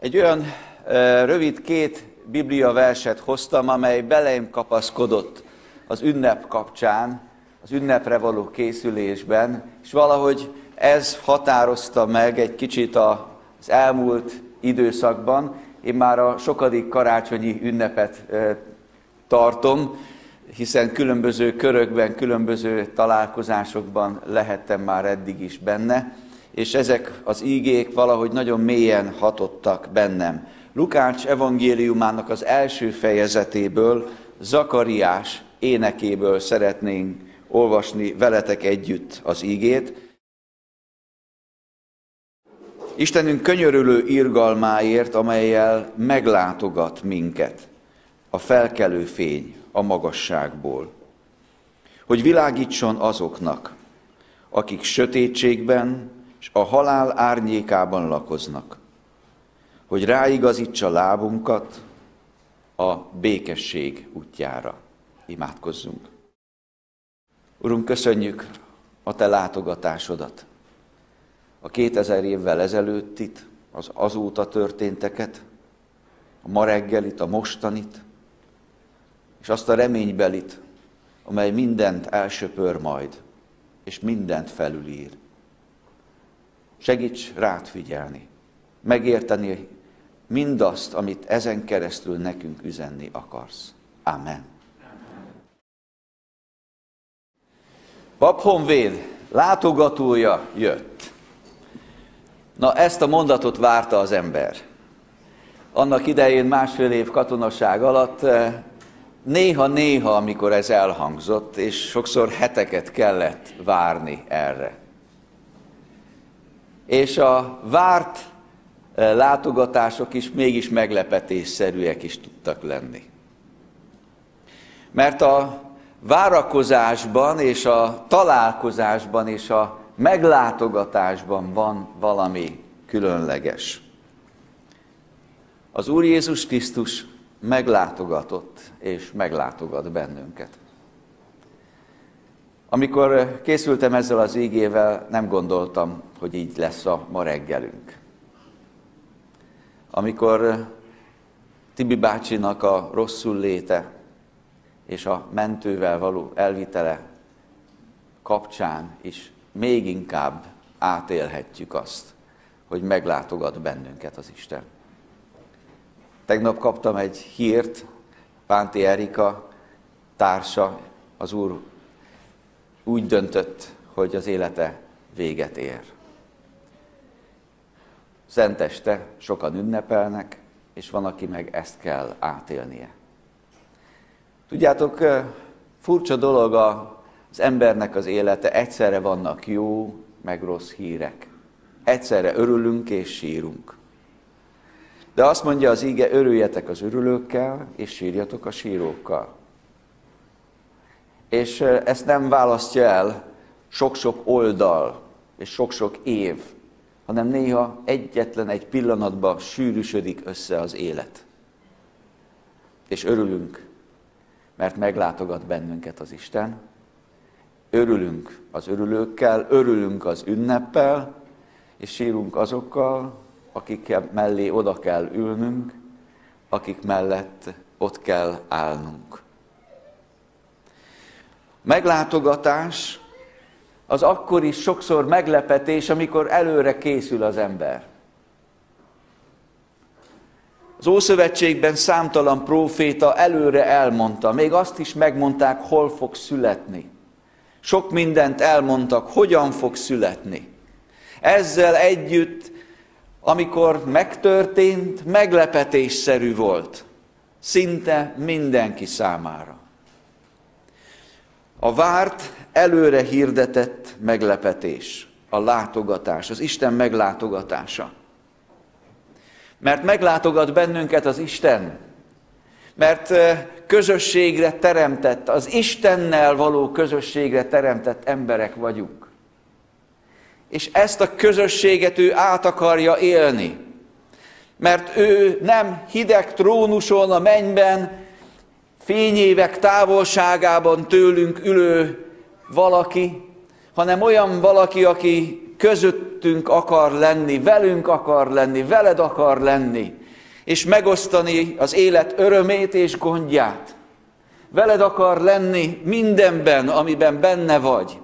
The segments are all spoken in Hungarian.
Egy olyan rövid két biblia verset hoztam, amely beleim kapaszkodott az ünnep kapcsán, az ünnepre való készülésben, és valahogy ez határozta meg egy kicsit az elmúlt időszakban. Én már a sokadik karácsonyi ünnepet tartom, hiszen különböző körökben, különböző találkozásokban lehettem már eddig is benne, és ezek az ígék valahogy nagyon mélyen hatottak bennem. Lukács evangéliumának az első fejezetéből, Zakariás énekéből szeretnénk olvasni veletek együtt az ígét. Istenünk könyörülő irgalmáért, amelyel meglátogat minket, a felkelő fény a magasságból, hogy világítson azoknak, akik sötétségben és a halál árnyékában lakoznak, hogy ráigazítsa lábunkat a békesség útjára. Imádkozzunk. Urunk, köszönjük a Te látogatásodat, a 2000 évvel ezelőttit, az azóta történteket, a ma reggelit, a mostanit, és azt a reménybelit, amely mindent elsöpör majd, és mindent felülír. Segíts rád figyelni, megérteni mindazt, amit ezen keresztül nekünk üzenni akarsz. Amen. Pap Honvéd látogatója jött. Na, ezt a mondatot várta az ember. Annak idején másfél év katonaság alatt eh, néha-néha, amikor ez elhangzott, és sokszor heteket kellett várni erre. És a várt eh, látogatások is mégis meglepetésszerűek is tudtak lenni. Mert a várakozásban és a találkozásban és a meglátogatásban van valami különleges. Az Úr Jézus Krisztus meglátogatott és meglátogat bennünket. Amikor készültem ezzel az ígével, nem gondoltam, hogy így lesz a ma reggelünk. Amikor Tibi bácsinak a rosszul léte és a mentővel való elvitele kapcsán is még inkább átélhetjük azt, hogy meglátogat bennünket az Isten. Tegnap kaptam egy hírt, Pánti Erika társa, az úr úgy döntött, hogy az élete véget ér. Szenteste sokan ünnepelnek, és van, aki meg ezt kell átélnie. Tudjátok, furcsa dolog az embernek az élete, egyszerre vannak jó, meg rossz hírek. Egyszerre örülünk és sírunk. De azt mondja az íge, örüljetek az örülőkkel, és sírjatok a sírókkal. És ezt nem választja el sok-sok oldal, és sok-sok év, hanem néha egyetlen egy pillanatban sűrűsödik össze az élet. És örülünk, mert meglátogat bennünket az Isten. Örülünk az örülőkkel, örülünk az ünneppel, és sírunk azokkal, akik mellé oda kell ülnünk, akik mellett ott kell állnunk. Meglátogatás az akkor is sokszor meglepetés, amikor előre készül az ember. Az Ószövetségben számtalan próféta előre elmondta, még azt is megmondták, hol fog születni. Sok mindent elmondtak, hogyan fog születni. Ezzel együtt amikor megtörtént, meglepetésszerű volt. Szinte mindenki számára. A várt, előre hirdetett meglepetés, a látogatás, az Isten meglátogatása. Mert meglátogat bennünket az Isten, mert közösségre teremtett, az Istennel való közösségre teremtett emberek vagyunk és ezt a közösséget ő át akarja élni. Mert ő nem hideg trónuson a mennyben, fényévek távolságában tőlünk ülő valaki, hanem olyan valaki, aki közöttünk akar lenni, velünk akar lenni, veled akar lenni, és megosztani az élet örömét és gondját. Veled akar lenni mindenben, amiben benne vagy.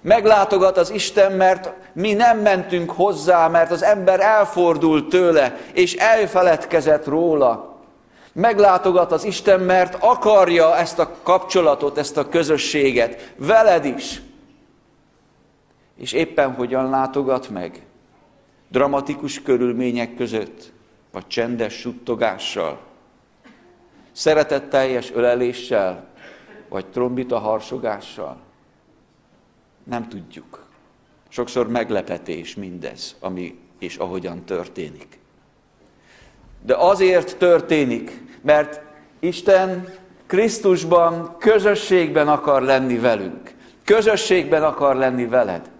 Meglátogat az Isten, mert mi nem mentünk hozzá, mert az ember elfordult tőle, és elfeledkezett róla. Meglátogat az Isten, mert akarja ezt a kapcsolatot, ezt a közösséget, veled is. És éppen hogyan látogat meg? Dramatikus körülmények között, vagy csendes suttogással, szeretetteljes öleléssel, vagy trombita harsogással? Nem tudjuk. Sokszor meglepetés mindez, ami és ahogyan történik. De azért történik, mert Isten Krisztusban közösségben akar lenni velünk. Közösségben akar lenni veled.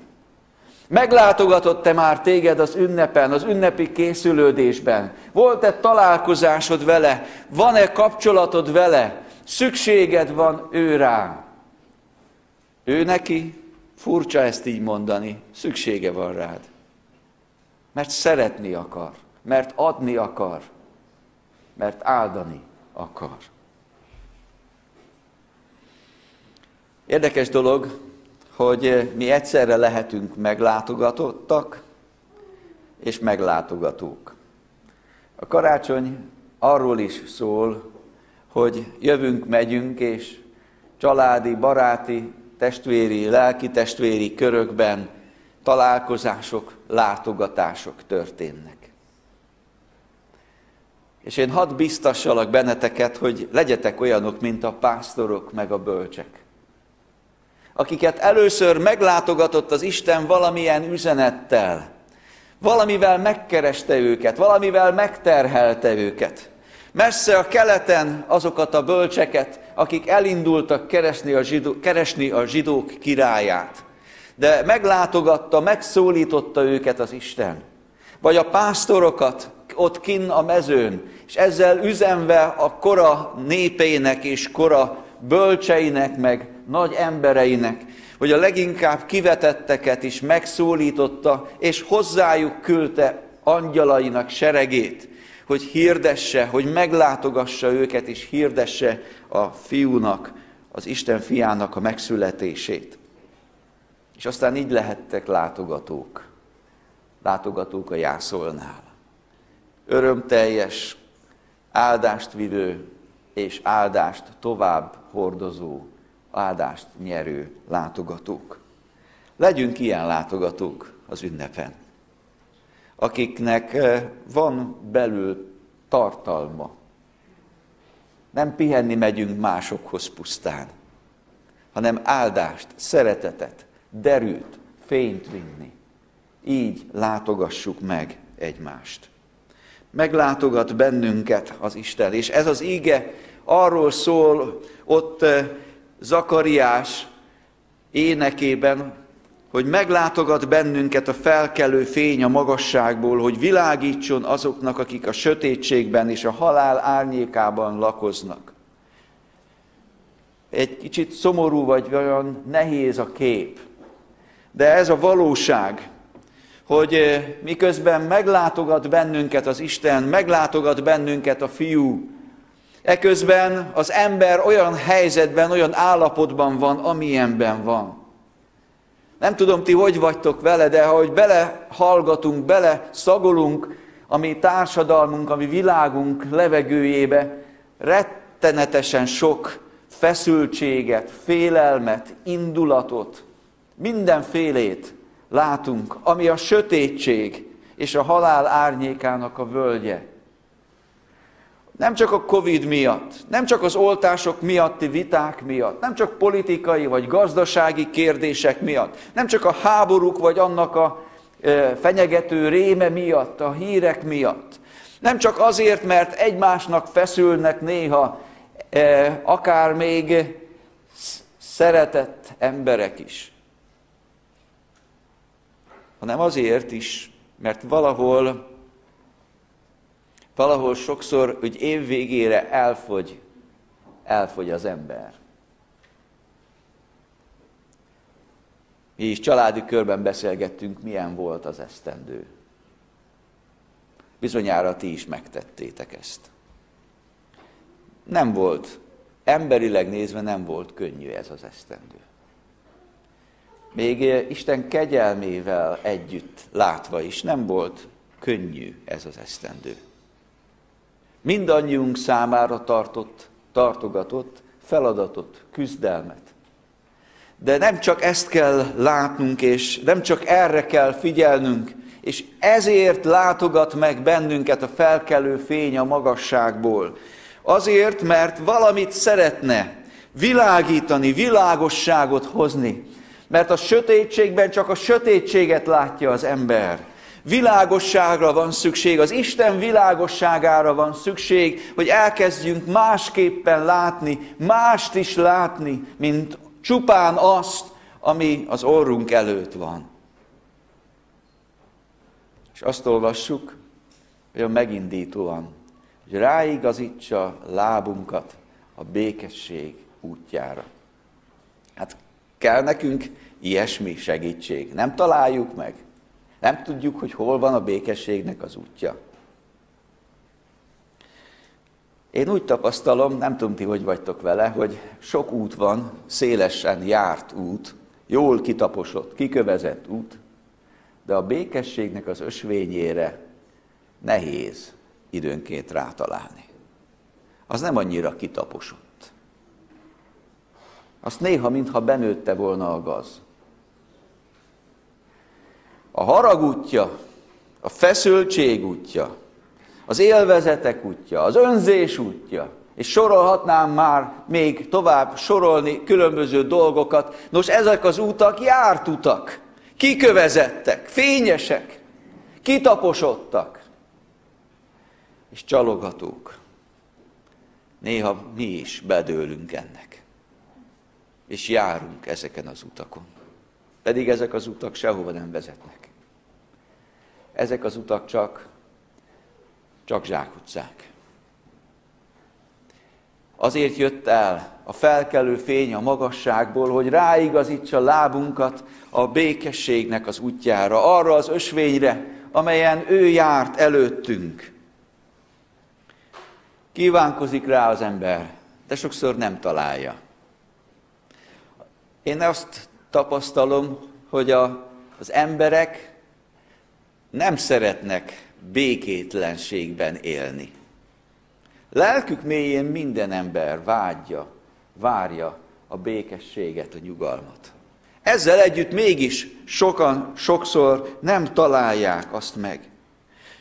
Meglátogatott-e már téged az ünnepen, az ünnepi készülődésben? Volt-e találkozásod vele? Van-e kapcsolatod vele? Szükséged van ő rá. Ő neki Furcsa ezt így mondani, szüksége van rád. Mert szeretni akar, mert adni akar, mert áldani akar. Érdekes dolog, hogy mi egyszerre lehetünk meglátogatottak és meglátogatók. A karácsony arról is szól, hogy jövünk, megyünk, és családi, baráti testvéri, lelki testvéri körökben találkozások, látogatások történnek. És én hadd biztassalak benneteket, hogy legyetek olyanok, mint a pásztorok meg a bölcsek. Akiket először meglátogatott az Isten valamilyen üzenettel, valamivel megkereste őket, valamivel megterhelte őket. Messze a keleten azokat a bölcseket, akik elindultak keresni a, zsidó, keresni a zsidók királyát. De meglátogatta, megszólította őket az Isten. Vagy a pásztorokat ott kin a mezőn, és ezzel üzenve a kora népeinek és kora bölcseinek, meg nagy embereinek, hogy a leginkább kivetetteket is megszólította, és hozzájuk küldte angyalainak seregét, hogy hirdesse, hogy meglátogassa őket, és hirdesse a fiúnak, az Isten fiának a megszületését. És aztán így lehettek látogatók. Látogatók a jászolnál. Örömteljes, áldást vivő és áldást tovább hordozó, áldást nyerő látogatók. Legyünk ilyen látogatók az ünnepen akiknek eh, van belül tartalma. Nem pihenni megyünk másokhoz pusztán, hanem áldást, szeretetet, derült, fényt vinni. Így látogassuk meg egymást. Meglátogat bennünket az Isten, és ez az íge arról szól ott eh, Zakariás énekében, hogy meglátogat bennünket a felkelő fény a magasságból, hogy világítson azoknak, akik a sötétségben és a halál árnyékában lakoznak. Egy kicsit szomorú vagy olyan nehéz a kép, de ez a valóság, hogy eh, miközben meglátogat bennünket az Isten, meglátogat bennünket a Fiú, eközben az ember olyan helyzetben, olyan állapotban van, amilyenben van. Nem tudom, ti hogy vagytok vele, de ahogy bele hallgatunk, bele szagolunk a mi társadalmunk, a mi világunk levegőjébe, rettenetesen sok feszültséget, félelmet, indulatot, mindenfélét látunk, ami a sötétség és a halál árnyékának a völgye. Nem csak a Covid miatt, nem csak az oltások miatti viták miatt, nem csak politikai vagy gazdasági kérdések miatt, nem csak a háborúk vagy annak a fenyegető réme miatt, a hírek miatt, nem csak azért, mert egymásnak feszülnek néha akár még szeretett emberek is, hanem azért is, mert valahol valahol sokszor, hogy év végére elfogy, elfogy az ember. Mi is családi körben beszélgettünk, milyen volt az esztendő. Bizonyára ti is megtettétek ezt. Nem volt, emberileg nézve nem volt könnyű ez az esztendő. Még Isten kegyelmével együtt látva is nem volt könnyű ez az esztendő. Mindannyiunk számára tartott, tartogatott feladatot, küzdelmet. De nem csak ezt kell látnunk, és nem csak erre kell figyelnünk, és ezért látogat meg bennünket a felkelő fény a magasságból. Azért, mert valamit szeretne világítani, világosságot hozni. Mert a sötétségben csak a sötétséget látja az ember. Világosságra van szükség, az Isten világosságára van szükség, hogy elkezdjünk másképpen látni, mást is látni, mint csupán azt, ami az orrunk előtt van. És azt olvassuk, hogy a megindítóan, hogy ráigazítsa lábunkat a békesség útjára. Hát kell nekünk ilyesmi segítség. Nem találjuk meg. Nem tudjuk, hogy hol van a békességnek az útja. Én úgy tapasztalom, nem tudom ti, hogy vagytok vele, hogy sok út van, szélesen járt út, jól kitaposott, kikövezett út, de a békességnek az ösvényére nehéz időnként rátalálni. Az nem annyira kitaposott. Azt néha, mintha benőtte volna a gaz. A harag útja, a feszültség útja, az élvezetek útja, az önzés útja, és sorolhatnám már még tovább sorolni különböző dolgokat. Nos, ezek az útak járt utak, kikövezettek, fényesek, kitaposodtak, és csalogatók. Néha mi is bedőlünk ennek, és járunk ezeken az utakon. Pedig ezek az utak sehova nem vezetnek. Ezek az utak csak, csak zsákutcák. Azért jött el a felkelő fény a magasságból, hogy ráigazítsa lábunkat a békességnek az útjára, arra az ösvényre, amelyen ő járt előttünk. Kívánkozik rá az ember, de sokszor nem találja. Én azt tapasztalom, hogy a, az emberek nem szeretnek békétlenségben élni. Lelkük mélyén minden ember vágyja, várja a békességet, a nyugalmat. Ezzel együtt mégis sokan sokszor nem találják azt meg.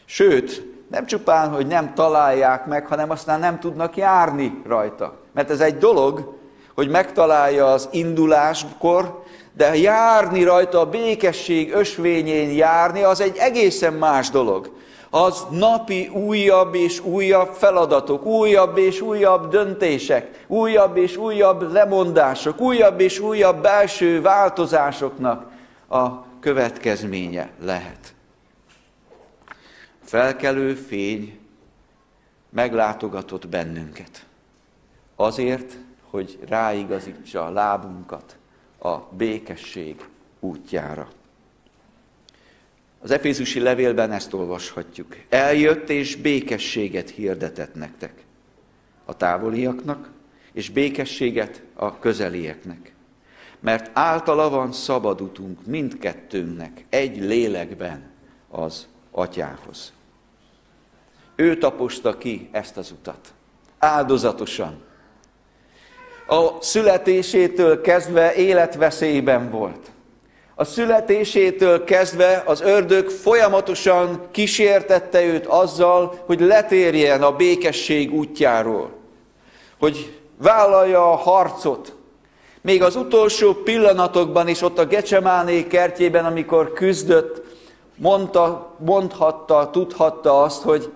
Sőt, nem csupán, hogy nem találják meg, hanem aztán nem tudnak járni rajta. Mert ez egy dolog, hogy megtalálja az induláskor, de járni rajta, a békesség ösvényén járni, az egy egészen más dolog. Az napi újabb és újabb feladatok, újabb és újabb döntések, újabb és újabb lemondások, újabb és újabb belső változásoknak a következménye lehet. Felkelő fény meglátogatott bennünket. Azért, hogy ráigazítsa a lábunkat a békesség útjára. Az Efézusi levélben ezt olvashatjuk. Eljött és békességet hirdetett nektek a távoliaknak, és békességet a közelieknek. Mert általa van szabad utunk mindkettőnknek egy lélekben az atyához. Ő taposta ki ezt az utat. Áldozatosan, a születésétől kezdve életveszélyben volt. A születésétől kezdve az ördög folyamatosan kísértette őt azzal, hogy letérjen a békesség útjáról, hogy vállalja a harcot. Még az utolsó pillanatokban is ott a Gecsemáné kertjében, amikor küzdött, mondta, mondhatta, tudhatta azt, hogy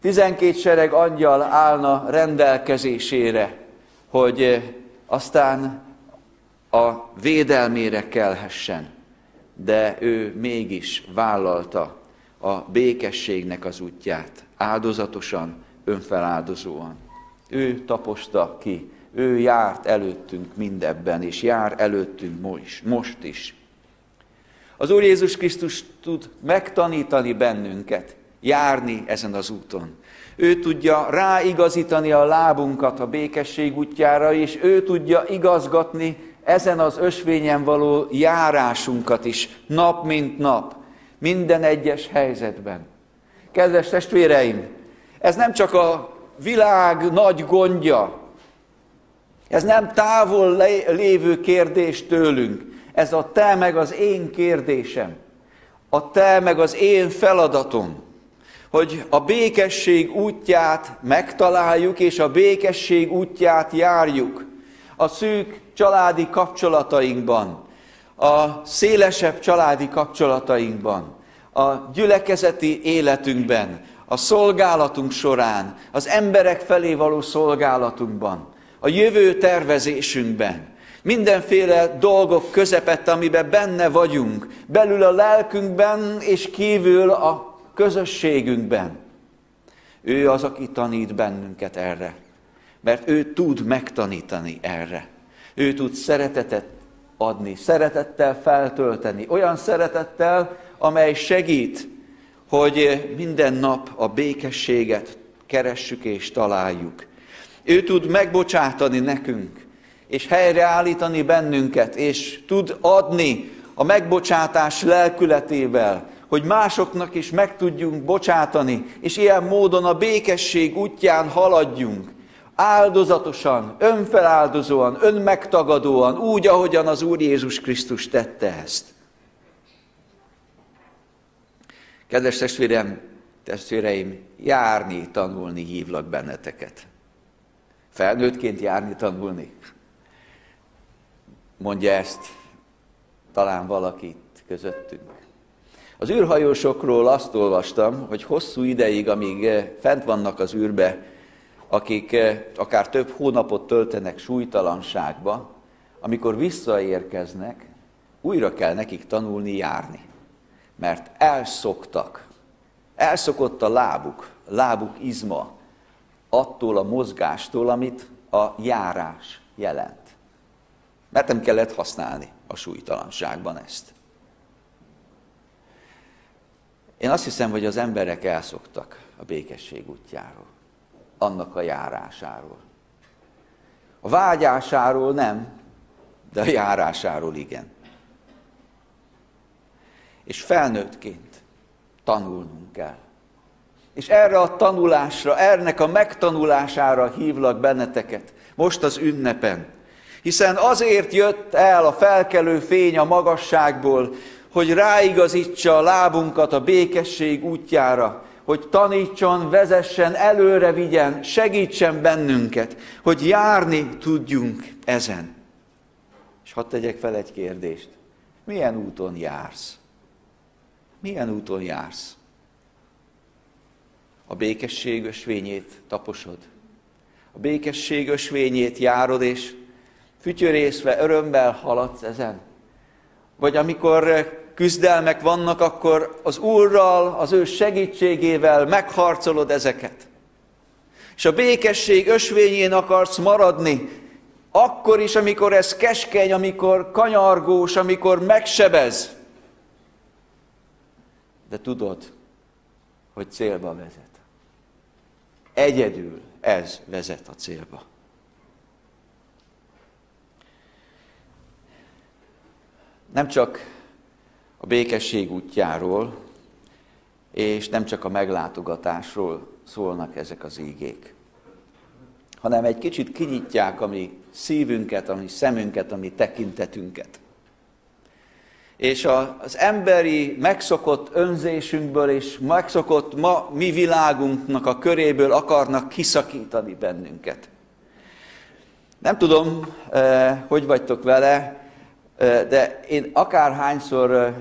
tizenkét sereg angyal állna rendelkezésére hogy eh, aztán a védelmére kelhessen, de ő mégis vállalta a békességnek az útját, áldozatosan, önfeláldozóan. Ő taposta ki, Ő járt előttünk mindebben, és jár előttünk most, most is. Az Úr Jézus Krisztus tud megtanítani bennünket, járni ezen az úton. Ő tudja ráigazítani a lábunkat a békesség útjára, és ő tudja igazgatni ezen az ösvényen való járásunkat is, nap mint nap, minden egyes helyzetben. Kedves testvéreim, ez nem csak a világ nagy gondja, ez nem távol lévő kérdés tőlünk, ez a te meg az én kérdésem, a te meg az én feladatom, hogy a békesség útját megtaláljuk, és a békesség útját járjuk. A szűk családi kapcsolatainkban, a szélesebb családi kapcsolatainkban, a gyülekezeti életünkben, a szolgálatunk során, az emberek felé való szolgálatunkban, a jövő tervezésünkben, mindenféle dolgok közepette, amiben benne vagyunk, belül a lelkünkben és kívül a közösségünkben. Ő az, aki tanít bennünket erre, mert ő tud megtanítani erre. Ő tud szeretetet adni, szeretettel feltölteni, olyan szeretettel, amely segít, hogy minden nap a békességet keressük és találjuk. Ő tud megbocsátani nekünk, és helyreállítani bennünket, és tud adni a megbocsátás lelkületével, hogy másoknak is meg tudjunk bocsátani, és ilyen módon a békesség útján haladjunk, áldozatosan, önfeláldozóan, önmegtagadóan, úgy, ahogyan az Úr Jézus Krisztus tette ezt. Kedves testvérem, testvéreim, járni, tanulni hívlak benneteket. Felnőttként járni, tanulni. Mondja ezt talán valakit közöttünk. Az űrhajósokról azt olvastam, hogy hosszú ideig, amíg eh, fent vannak az űrbe, akik eh, akár több hónapot töltenek súlytalanságba, amikor visszaérkeznek, újra kell nekik tanulni járni. Mert elszoktak, elszokott a lábuk, lábuk izma attól a mozgástól, amit a járás jelent. Mert nem kellett használni a súlytalanságban ezt. Én azt hiszem, hogy az emberek elszoktak a békesség útjáról, annak a járásáról. A vágyásáról nem, de a járásáról igen. És felnőttként tanulnunk kell. És erre a tanulásra, ennek a megtanulására hívlak benneteket, most az ünnepen. Hiszen azért jött el a felkelő fény a magasságból, hogy ráigazítsa a lábunkat a békesség útjára, hogy tanítson, vezessen, előre vigyen, segítsen bennünket, hogy járni tudjunk ezen. És hadd tegyek fel egy kérdést. Milyen úton jársz? Milyen úton jársz? A békesség ösvényét taposod. A békesség ösvényét járod, és fütyörészve, örömmel haladsz ezen. Vagy amikor küzdelmek vannak, akkor az Úrral, az ő segítségével megharcolod ezeket. És a békesség ösvényén akarsz maradni, akkor is, amikor ez keskeny, amikor kanyargós, amikor megsebez. De tudod, hogy célba vezet. Egyedül ez vezet a célba. Nem csak a békesség útjáról, és nem csak a meglátogatásról szólnak ezek az ígék, hanem egy kicsit kinyitják a mi szívünket, a mi szemünket, a mi tekintetünket. És az emberi megszokott önzésünkből és megszokott ma mi világunknak a köréből akarnak kiszakítani bennünket. Nem tudom, eh, hogy vagytok vele, de én akárhányszor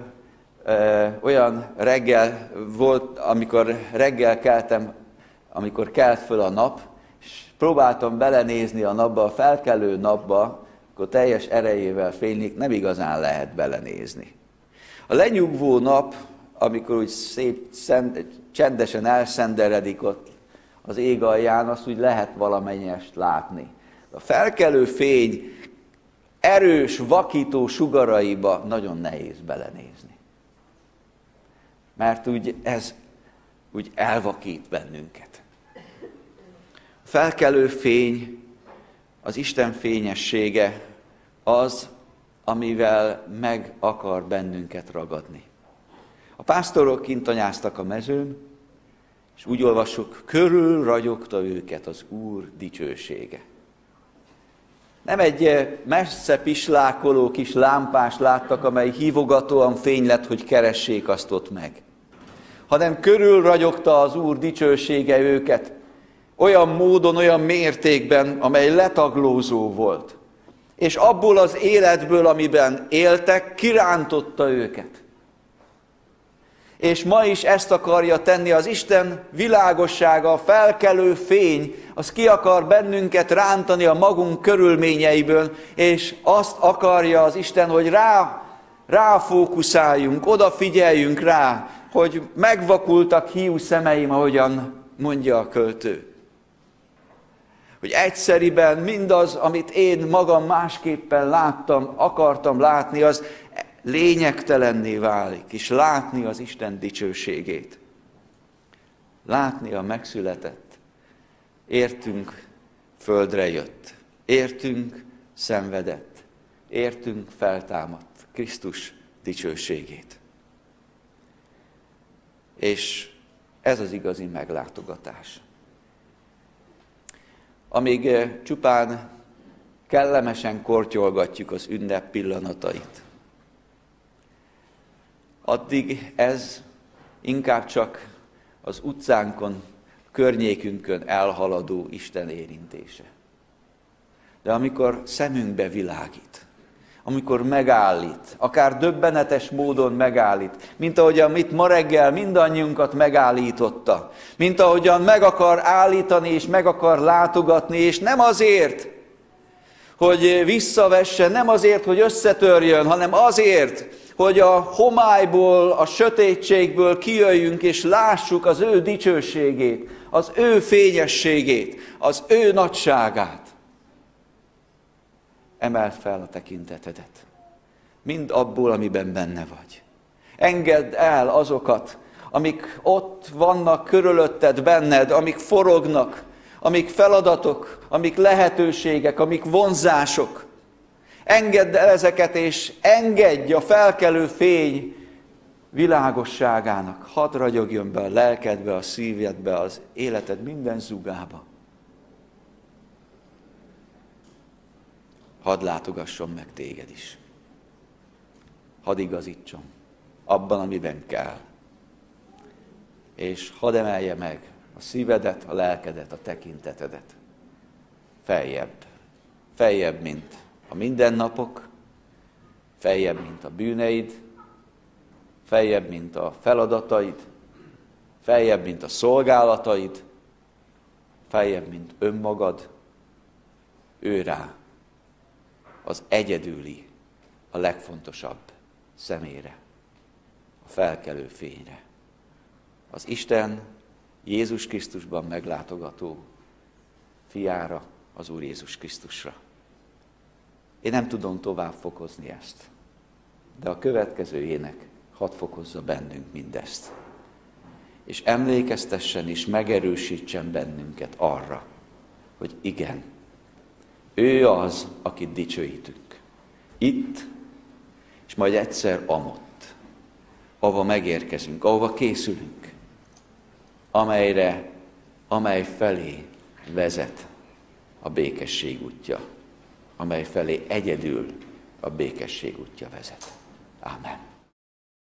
olyan reggel volt, amikor reggel keltem, amikor kelt föl a nap, és próbáltam belenézni a napba, a felkelő napba, akkor teljes erejével fénylik, nem igazán lehet belenézni. A lenyugvó nap, amikor úgy szép, szent, csendesen elszenderedik ott az ég alján, azt úgy lehet valamennyest látni. A felkelő fény erős, vakító sugaraiba nagyon nehéz belenézni. Mert úgy ez úgy elvakít bennünket. A felkelő fény, az Isten fényessége az, amivel meg akar bennünket ragadni. A pásztorok kint anyáztak a mezőn, és úgy olvassuk, körül ragyogta őket az Úr dicsősége. Nem egy eh, messze pislákoló kis lámpás láttak, amely hívogatóan fény lett, hogy keressék azt ott meg. Hanem körül ragyogta az Úr dicsősége őket, olyan módon, olyan mértékben, amely letaglózó volt. És abból az életből, amiben éltek, kirántotta őket. És ma is ezt akarja tenni az Isten világossága, a felkelő fény, az ki akar bennünket rántani a magunk körülményeiből, és azt akarja az Isten, hogy rá, ráfókuszáljunk, odafigyeljünk rá, hogy megvakultak hiú szemeim, ahogyan mondja a költő. Hogy egyszeriben mindaz, amit én magam másképpen láttam, akartam látni, az lényegtelenné válik, és látni az Isten dicsőségét. Látni a megszületett. Értünk földre jött. Értünk szenvedett. Értünk feltámadt Krisztus dicsőségét. És ez az igazi meglátogatás. Amíg eh, csupán kellemesen kortyolgatjuk az ünnep pillanatait, addig ez inkább csak az utcánkon, környékünkön elhaladó Isten érintése. De amikor szemünkbe világít, amikor megállít, akár döbbenetes módon megállít, mint ahogyan itt ma reggel mindannyiunkat megállította, mint ahogyan meg akar állítani és meg akar látogatni, és nem azért, hogy visszavesse, nem azért, hogy összetörjön, hanem azért, hogy a homályból, a sötétségből kijöjjünk és lássuk az ő dicsőségét, az ő fényességét, az ő nagyságát. Emeld fel a tekintetedet. Mind abból, amiben benne vagy. Engedd el azokat, amik ott vannak körülötted, benned, amik forognak, amik feladatok, amik lehetőségek, amik vonzások. Engedd el ezeket, és engedj a felkelő fény világosságának. Hadd ragyogjon be a lelkedbe, a szívedbe, az életed minden zugába. Hadd látogasson meg téged is. Hadd igazítson abban, amiben kell. És hadd emelje meg a szívedet, a lelkedet, a tekintetedet. Feljebb. Feljebb, mint a mindennapok, feljebb, mint a bűneid, feljebb, mint a feladataid, feljebb, mint a szolgálataid, feljebb, mint önmagad, ő rá, az egyedüli, a legfontosabb szemére, a felkelő fényre. Az Isten Jézus Krisztusban meglátogató fiára, az Úr Jézus Krisztusra. Én nem tudom tovább fokozni ezt. De a következő ének hadd fokozza bennünk mindezt. És emlékeztessen és megerősítsen bennünket arra, hogy igen, ő az, akit dicsőítünk. Itt, és majd egyszer amott, ahova megérkezünk, ahova készülünk, amelyre, amely felé vezet a békesség útja amely felé egyedül a békesség útja vezet. Ámen.